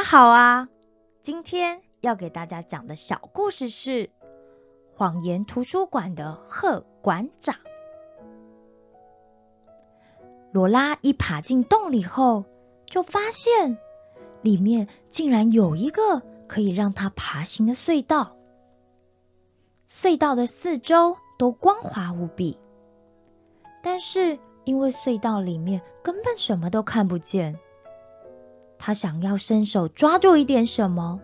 家好啊！今天要给大家讲的小故事是《谎言图书馆的贺馆长》。罗拉一爬进洞里后，就发现里面竟然有一个可以让他爬行的隧道。隧道的四周都光滑无比，但是因为隧道里面根本什么都看不见。他想要伸手抓住一点什么，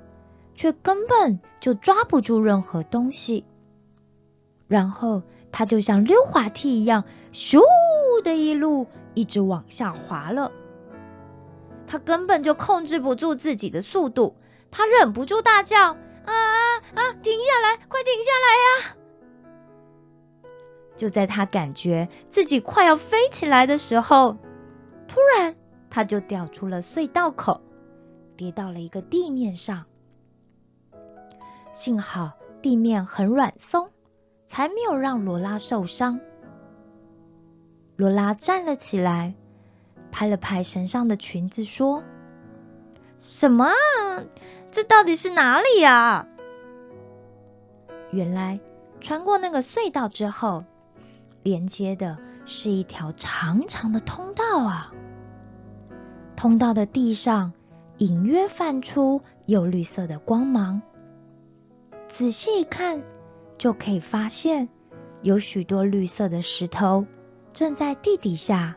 却根本就抓不住任何东西。然后他就像溜滑梯一样，咻的一路一直往下滑了。他根本就控制不住自己的速度，他忍不住大叫：“啊啊啊！停下来，快停下来呀！”就在他感觉自己快要飞起来的时候，突然。他就掉出了隧道口，跌到了一个地面上。幸好地面很软松，才没有让罗拉受伤。罗拉站了起来，拍了拍身上的裙子，说：“什么？这到底是哪里呀？”原来穿过那个隧道之后，连接的是一条长长的通道啊！通道的地上隐约泛出有绿色的光芒，仔细一看就可以发现有许多绿色的石头正在地底下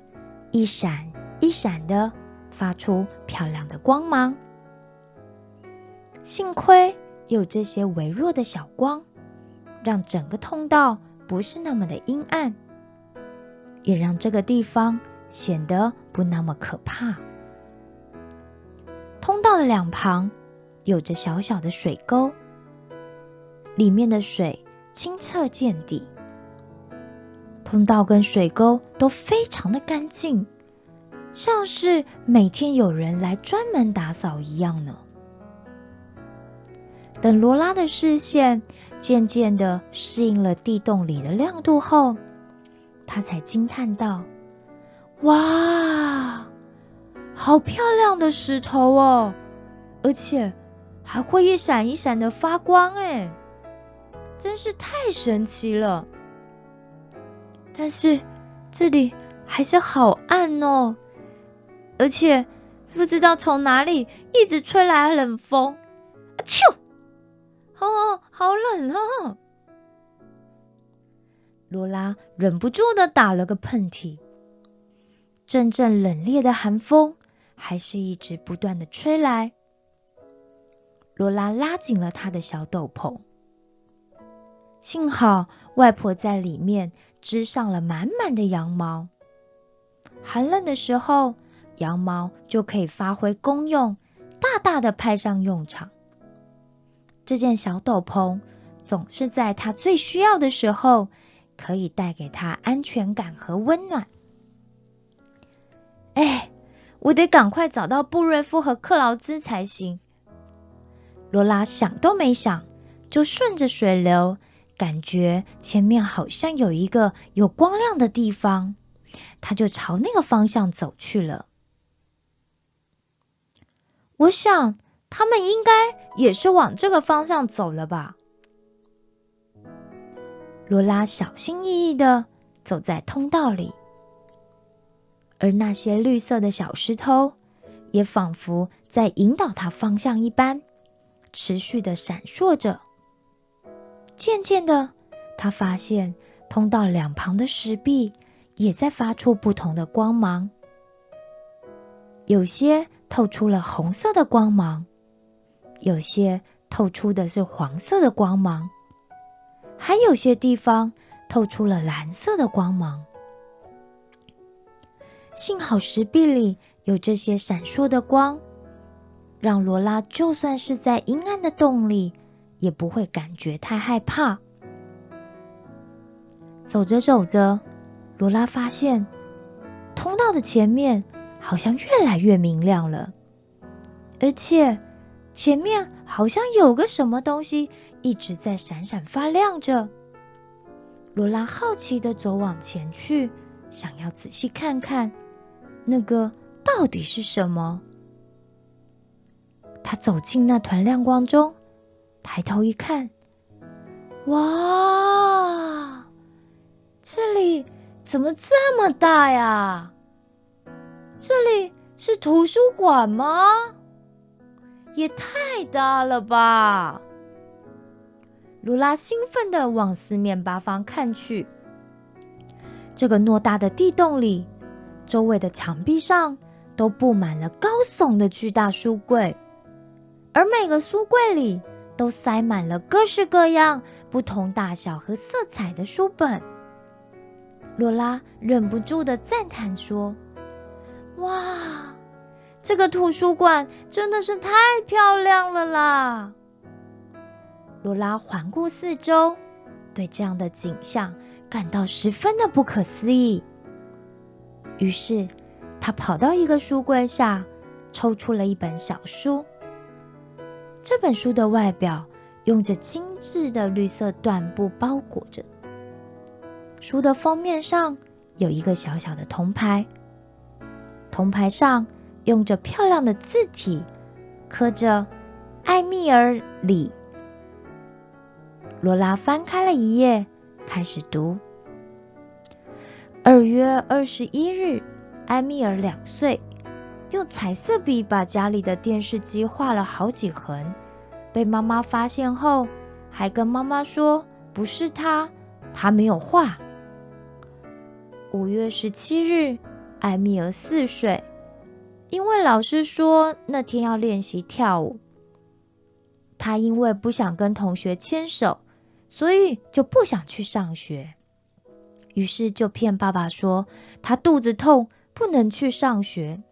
一闪一闪的发出漂亮的光芒。幸亏有这些微弱的小光，让整个通道不是那么的阴暗，也让这个地方显得不那么可怕。通道的两旁有着小小的水沟，里面的水清澈见底。通道跟水沟都非常的干净，像是每天有人来专门打扫一样呢。等罗拉的视线渐渐的适应了地洞里的亮度后，他才惊叹道：“哇！”好漂亮的石头哦，而且还会一闪一闪的发光哎，真是太神奇了。但是这里还是好暗哦，而且不知道从哪里一直吹来冷风，啊啾，哦，好冷哦！罗拉忍不住的打了个喷嚏，阵阵冷冽的寒风。还是一直不断的吹来，罗拉拉紧了她的小斗篷。幸好外婆在里面织上了满满的羊毛，寒冷的时候，羊毛就可以发挥功用，大大的派上用场。这件小斗篷总是在她最需要的时候，可以带给她安全感和温暖。哎。我得赶快找到布瑞夫和克劳兹才行。罗拉想都没想，就顺着水流，感觉前面好像有一个有光亮的地方，他就朝那个方向走去了。我想他们应该也是往这个方向走了吧。罗拉小心翼翼的走在通道里。而那些绿色的小石头，也仿佛在引导他方向一般，持续的闪烁着。渐渐的，他发现通道两旁的石壁也在发出不同的光芒，有些透出了红色的光芒，有些透出的是黄色的光芒，还有些地方透出了蓝色的光芒。幸好石壁里有这些闪烁的光，让罗拉就算是在阴暗的洞里，也不会感觉太害怕。走着走着，罗拉发现通道的前面好像越来越明亮了，而且前面好像有个什么东西一直在闪闪发亮着。罗拉好奇的走往前去。想要仔细看看那个到底是什么？他走进那团亮光中，抬头一看，哇，这里怎么这么大呀？这里是图书馆吗？也太大了吧！卢拉兴奋的往四面八方看去，这个偌大的地洞里，周围的墙壁上都布满了高耸的巨大书柜，而每个书柜里都塞满了各式各样、不同大小和色彩的书本。罗拉忍不住的赞叹说：“哇，这个图书馆真的是太漂亮了啦！”罗拉环顾四周，对这样的景象感到十分的不可思议。于是，他跑到一个书柜下，抽出了一本小书。这本书的外表用着精致的绿色缎布包裹着，书的封面上有一个小小的铜牌，铜牌上用着漂亮的字体，刻着“艾米尔里”。罗拉翻开了一页，开始读。二月二十一日，埃米尔两岁，用彩色笔把家里的电视机画了好几横。被妈妈发现后，还跟妈妈说不是他，他没有画。五月十七日，艾米尔四岁，因为老师说那天要练习跳舞，他因为不想跟同学牵手。所以就不想去上学，于是就骗爸爸说他肚子痛，不能去上学。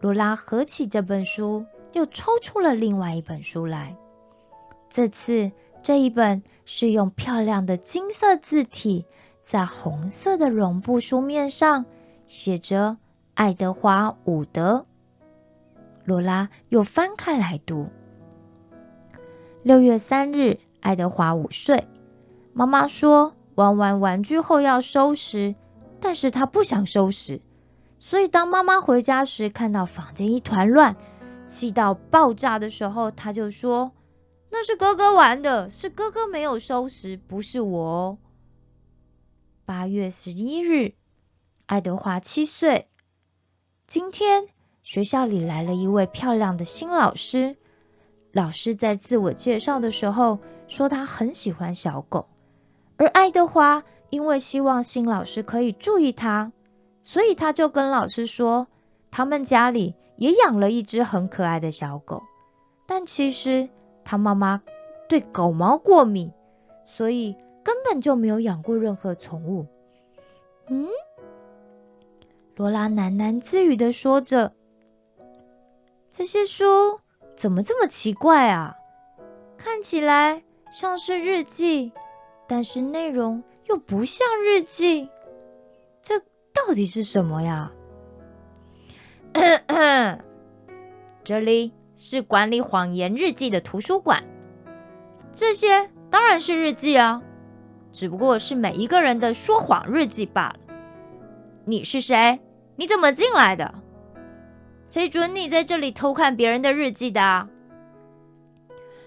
罗拉合起这本书，又抽出了另外一本书来。这次这一本是用漂亮的金色字体，在红色的绒布书面上写着“爱德华·伍德”。罗拉又翻开来读。六月三日。爱德华五岁，妈妈说玩完玩具后要收拾，但是他不想收拾，所以当妈妈回家时看到房间一团乱，气到爆炸的时候，她就说那是哥哥玩的，是哥哥没有收拾，不是我。八月十一日，爱德华七岁，今天学校里来了一位漂亮的新老师。老师在自我介绍的时候说他很喜欢小狗，而爱德华因为希望新老师可以注意他，所以他就跟老师说他们家里也养了一只很可爱的小狗，但其实他妈妈对狗毛过敏，所以根本就没有养过任何宠物。嗯，罗拉喃喃自语的说着，这些书。怎么这么奇怪啊？看起来像是日记，但是内容又不像日记，这到底是什么呀？这里是管理谎言日记的图书馆，这些当然是日记啊，只不过是每一个人的说谎日记罢了。你是谁？你怎么进来的？谁准你在这里偷看别人的日记的？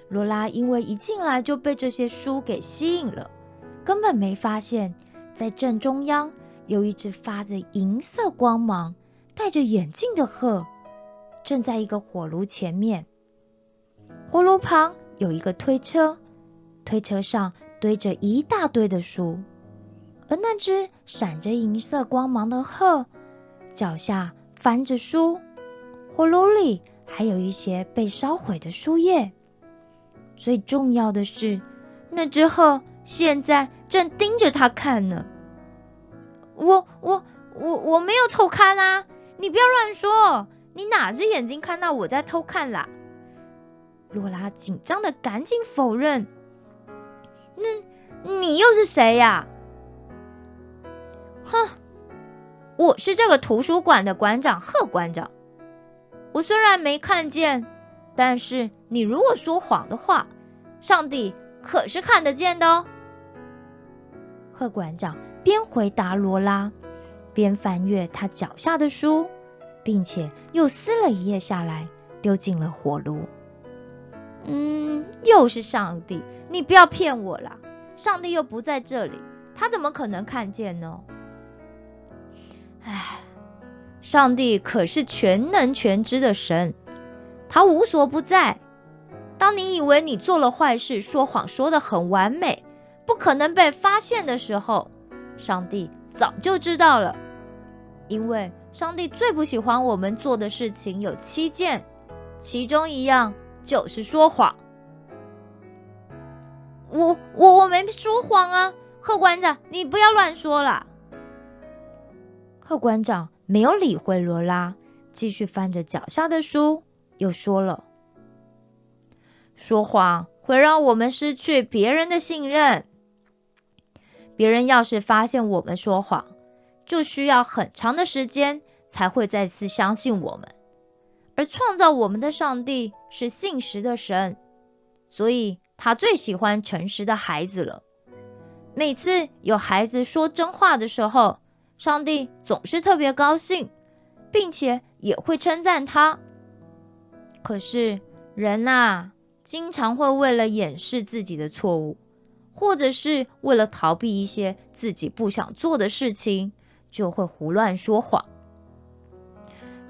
罗拉因为一进来就被这些书给吸引了，根本没发现，在正中央有一只发着银色光芒、戴着眼镜的鹤，正在一个火炉前面。火炉旁有一个推车，推车上堆着一大堆的书，而那只闪着银色光芒的鹤脚下翻着书。火炉里还有一些被烧毁的书页。最重要的是，那只鹤现在正盯着他看呢。我、我、我、我没有偷看啊！你不要乱说！你哪只眼睛看到我在偷看啦？罗拉紧张的赶紧否认。那你又是谁呀？哼，我是这个图书馆的馆长贺馆长。我虽然没看见，但是你如果说谎的话，上帝可是看得见的哦。贺馆长边回答罗拉，边翻阅他脚下的书，并且又撕了一页下来，丢进了火炉。嗯，又是上帝，你不要骗我啦！上帝又不在这里，他怎么可能看见呢？唉，上帝可是全能全知的神，他无所不在。当你以为你做了坏事，说谎说的很完美，不可能被发现的时候，上帝早就知道了。因为上帝最不喜欢我们做的事情有七件，其中一样就是说谎。我我我没说谎啊，贺馆长，你不要乱说了。贺馆长没有理会罗拉，继续翻着脚下的书，又说了：“说谎会让我们失去别人的信任。别人要是发现我们说谎，就需要很长的时间才会再次相信我们。而创造我们的上帝是信实的神，所以他最喜欢诚实的孩子了。每次有孩子说真话的时候，上帝总是特别高兴，并且也会称赞他。可是人呐，经常会为了掩饰自己的错误，或者是为了逃避一些自己不想做的事情，就会胡乱说谎。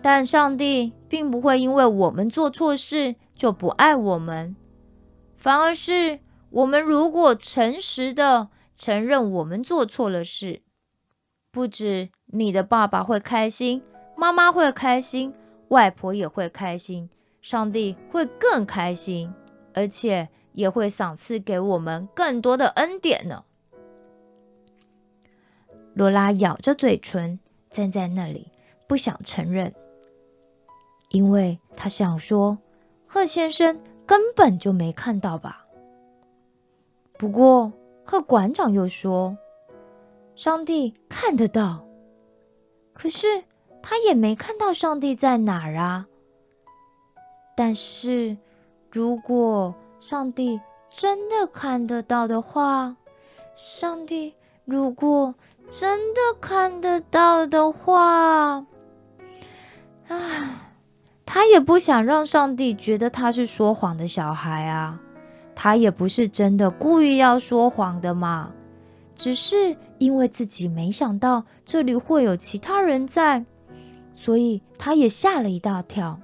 但上帝并不会因为我们做错事就不爱我们，反而是我们如果诚实的承认我们做错了事。不止你的爸爸会开心，妈妈会开心，外婆也会开心，上帝会更开心，而且也会赏赐给我们更多的恩典呢。罗拉咬着嘴唇，站在那里，不想承认，因为他想说，贺先生根本就没看到吧。不过贺馆长又说。上帝看得到，可是他也没看到上帝在哪儿啊。但是如果上帝真的看得到的话，上帝如果真的看得到的话，啊，他也不想让上帝觉得他是说谎的小孩啊。他也不是真的故意要说谎的嘛。只是因为自己没想到这里会有其他人在，所以他也吓了一大跳。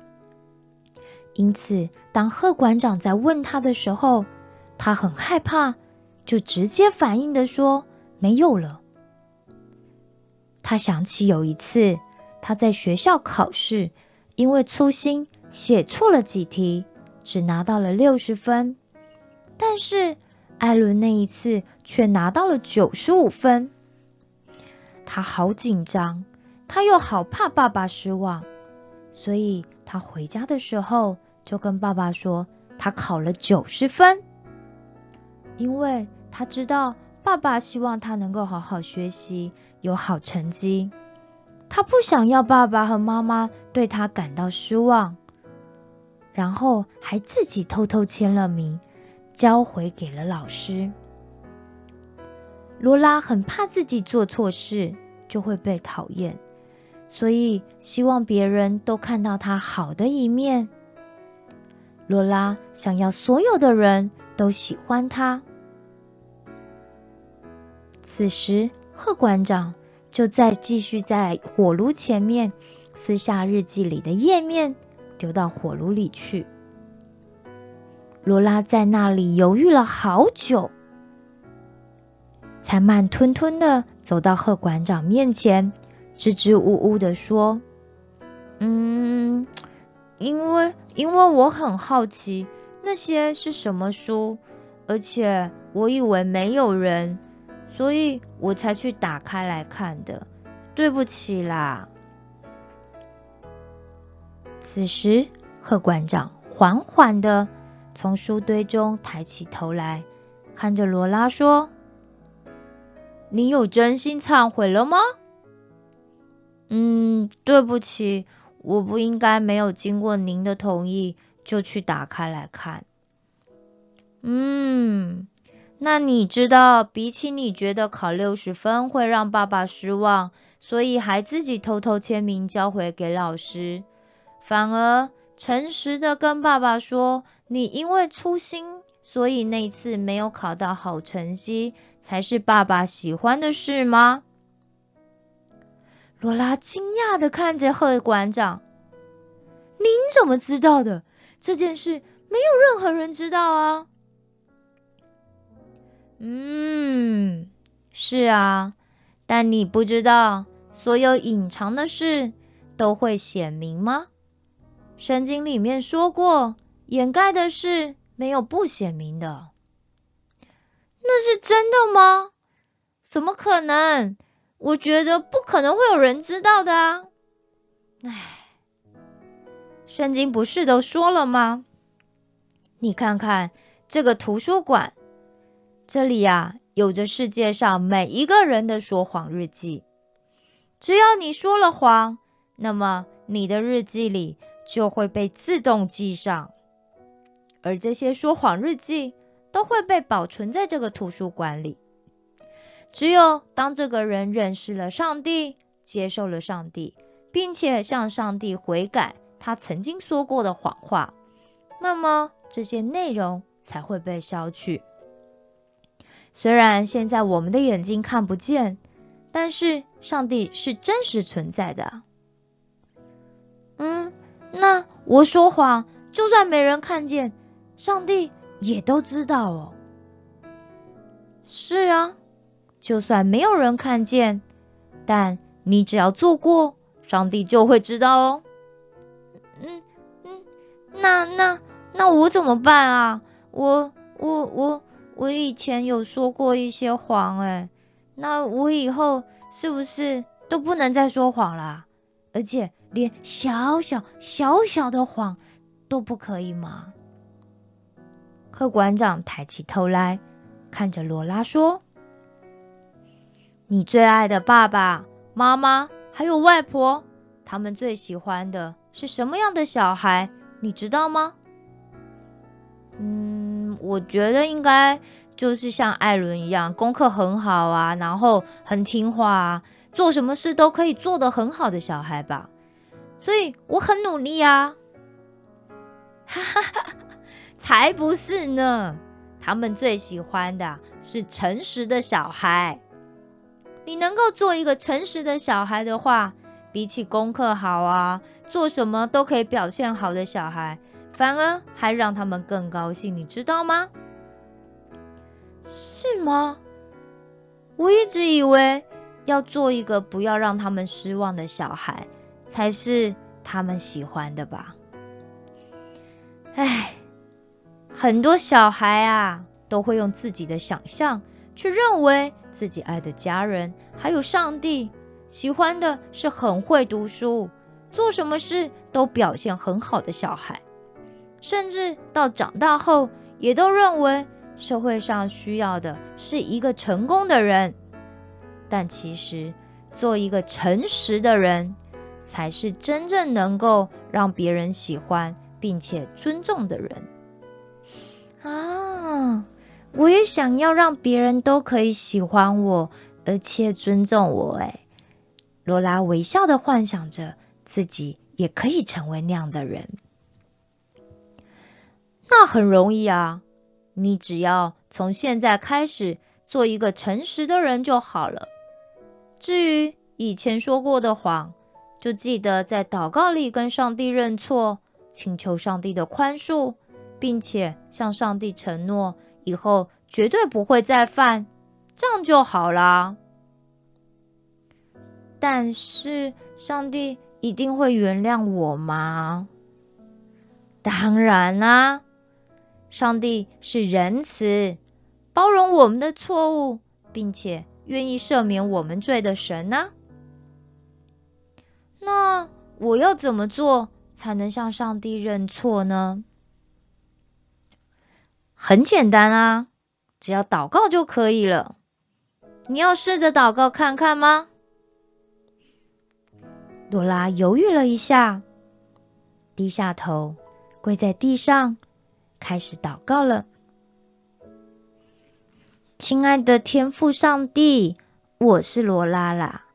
因此，当贺馆长在问他的时候，他很害怕，就直接反应的说没有了。他想起有一次他在学校考试，因为粗心写错了几题，只拿到了六十分，但是。艾伦那一次却拿到了九十五分，他好紧张，他又好怕爸爸失望，所以他回家的时候就跟爸爸说他考了九十分，因为他知道爸爸希望他能够好好学习，有好成绩，他不想要爸爸和妈妈对他感到失望，然后还自己偷偷签了名。交回给了老师。罗拉很怕自己做错事就会被讨厌，所以希望别人都看到他好的一面。罗拉想要所有的人都喜欢他。此时，贺馆长就在继续在火炉前面撕下日记里的页面，丢到火炉里去。罗拉在那里犹豫了好久，才慢吞吞的走到贺馆长面前，支支吾吾的说：“嗯，因为因为我很好奇那些是什么书，而且我以为没有人，所以我才去打开来看的。对不起啦。”此时，贺馆长缓缓的。从书堆中抬起头来，看着罗拉说：“你有真心忏悔了吗？”“嗯，对不起，我不应该没有经过您的同意就去打开来看。”“嗯，那你知道，比起你觉得考六十分会让爸爸失望，所以还自己偷偷签名交回给老师，反而……”诚实的跟爸爸说，你因为粗心，所以那次没有考到好成绩，才是爸爸喜欢的事吗？罗拉惊讶的看着贺馆长：“您怎么知道的？这件事没有任何人知道啊。”“嗯，是啊，但你不知道，所有隐藏的事都会显明吗？圣经里面说过，掩盖的事没有不显明的。那是真的吗？怎么可能？”我觉得不可能会有人知道的啊！唉，圣经不是都说了吗？你看看这个图书馆，这里呀有着世界上每一个人的说谎日记。只要你说了谎，那么你的日记里就会被自动记上，而这些说谎日记都会被保存在这个图书馆里。只有当这个人认识了上帝，接受了上帝，并且向上帝悔改他曾经说过的谎话，那么这些内容才会被消去。虽然现在我们的眼睛看不见，但是上帝是真实存在的。嗯，那我说谎，就算没人看见，上帝也都知道哦。是啊。就算没有人看见，但你只要做过，上帝就会知道哦。嗯嗯，那那那我怎么办啊？我我我我以前有说过一些谎哎，那我以后是不是都不能再说谎了？而且连小小小小的谎都不可以吗？客馆长抬起头来，看着罗拉说。你最爱的爸爸妈妈还有外婆，他们最喜欢的是什么样的小孩？你知道吗？嗯，我觉得应该就是像艾伦一样，功课很好啊，然后很听话啊，做什么事都可以做得很好的小孩吧。所以我很努力啊。哈哈哈，才不是呢！他们最喜欢的是诚实的小孩。你能够做一个诚实的小孩的话，比起功课好啊，做什么都可以表现好的小孩，反而还让他们更高兴，你知道吗？是吗？我一直以为要做一个不要让他们失望的小孩，才是他们喜欢的吧？唉，很多小孩啊，都会用自己的想象去认为。自己爱的家人，还有上帝，喜欢的是很会读书，做什么事都表现很好的小孩，甚至到长大后，也都认为社会上需要的是一个成功的人。但其实，做一个诚实的人，才是真正能够让别人喜欢并且尊重的人啊。我也想要让别人都可以喜欢我，而且尊重我。哎，罗拉微笑的幻想着自己也可以成为那样的人。那很容易啊，你只要从现在开始做一个诚实的人就好了。至于以前说过的谎，就记得在祷告里跟上帝认错，请求上帝的宽恕，并且向上帝承诺。以后绝对不会再犯，这样就好啦。但是上帝一定会原谅我吗？当然啦，上帝是仁慈、包容我们的错误，并且愿意赦免我们罪的神呢。那我要怎么做才能向上帝认错呢？很简单啊，只要祷告就可以了。你要试着祷告看看吗？罗拉犹豫了一下，低下头，跪在地上，开始祷告了。亲爱的天父上帝，我是罗拉啦。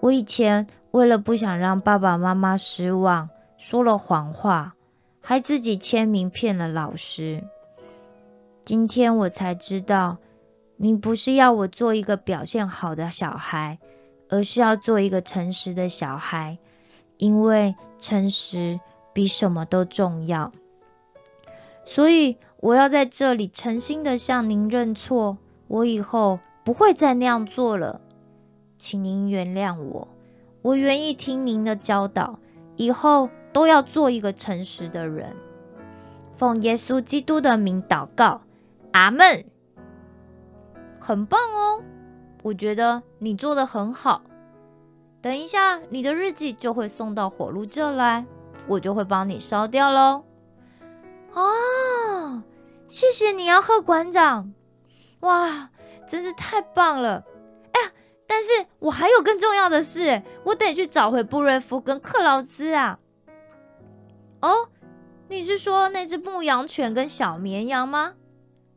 我以前为了不想让爸爸妈妈失望，说了谎话，还自己签名骗了老师。今天我才知道，你不是要我做一个表现好的小孩，而是要做一个诚实的小孩，因为诚实比什么都重要。所以我要在这里诚心的向您认错，我以后不会再那样做了，请您原谅我。我愿意听您的教导，以后都要做一个诚实的人。奉耶稣基督的名祷告，阿门。很棒哦，我觉得你做的很好。等一下，你的日记就会送到火炉这来，我就会帮你烧掉喽。哦，谢谢你啊，贺馆长。哇，真是太棒了。哎呀但是我还有更重要的事，我得去找回布瑞夫跟克劳兹啊！哦，你是说那只牧羊犬跟小绵羊吗？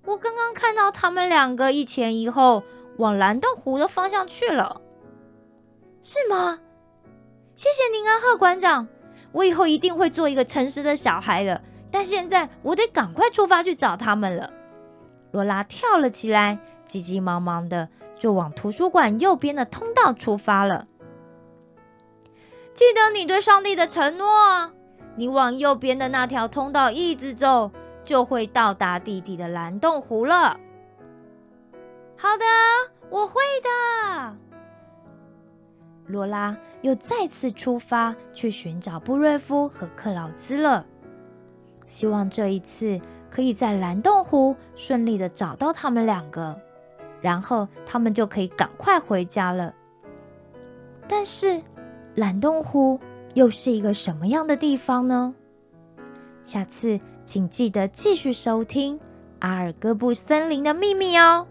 我刚刚看到他们两个一前一后往蓝洞湖的方向去了，是吗？谢谢您啊，贺馆长，我以后一定会做一个诚实的小孩的。但现在我得赶快出发去找他们了。罗拉跳了起来，急急忙忙的。就往图书馆右边的通道出发了。记得你对上帝的承诺啊，你往右边的那条通道一直走，就会到达弟弟的蓝洞湖了。好的，我会的。罗拉又再次出发去寻找布瑞夫和克劳兹了，希望这一次可以在蓝洞湖顺利的找到他们两个。然后他们就可以赶快回家了。但是蓝洞湖又是一个什么样的地方呢？下次请记得继续收听《阿尔戈布森林的秘密》哦。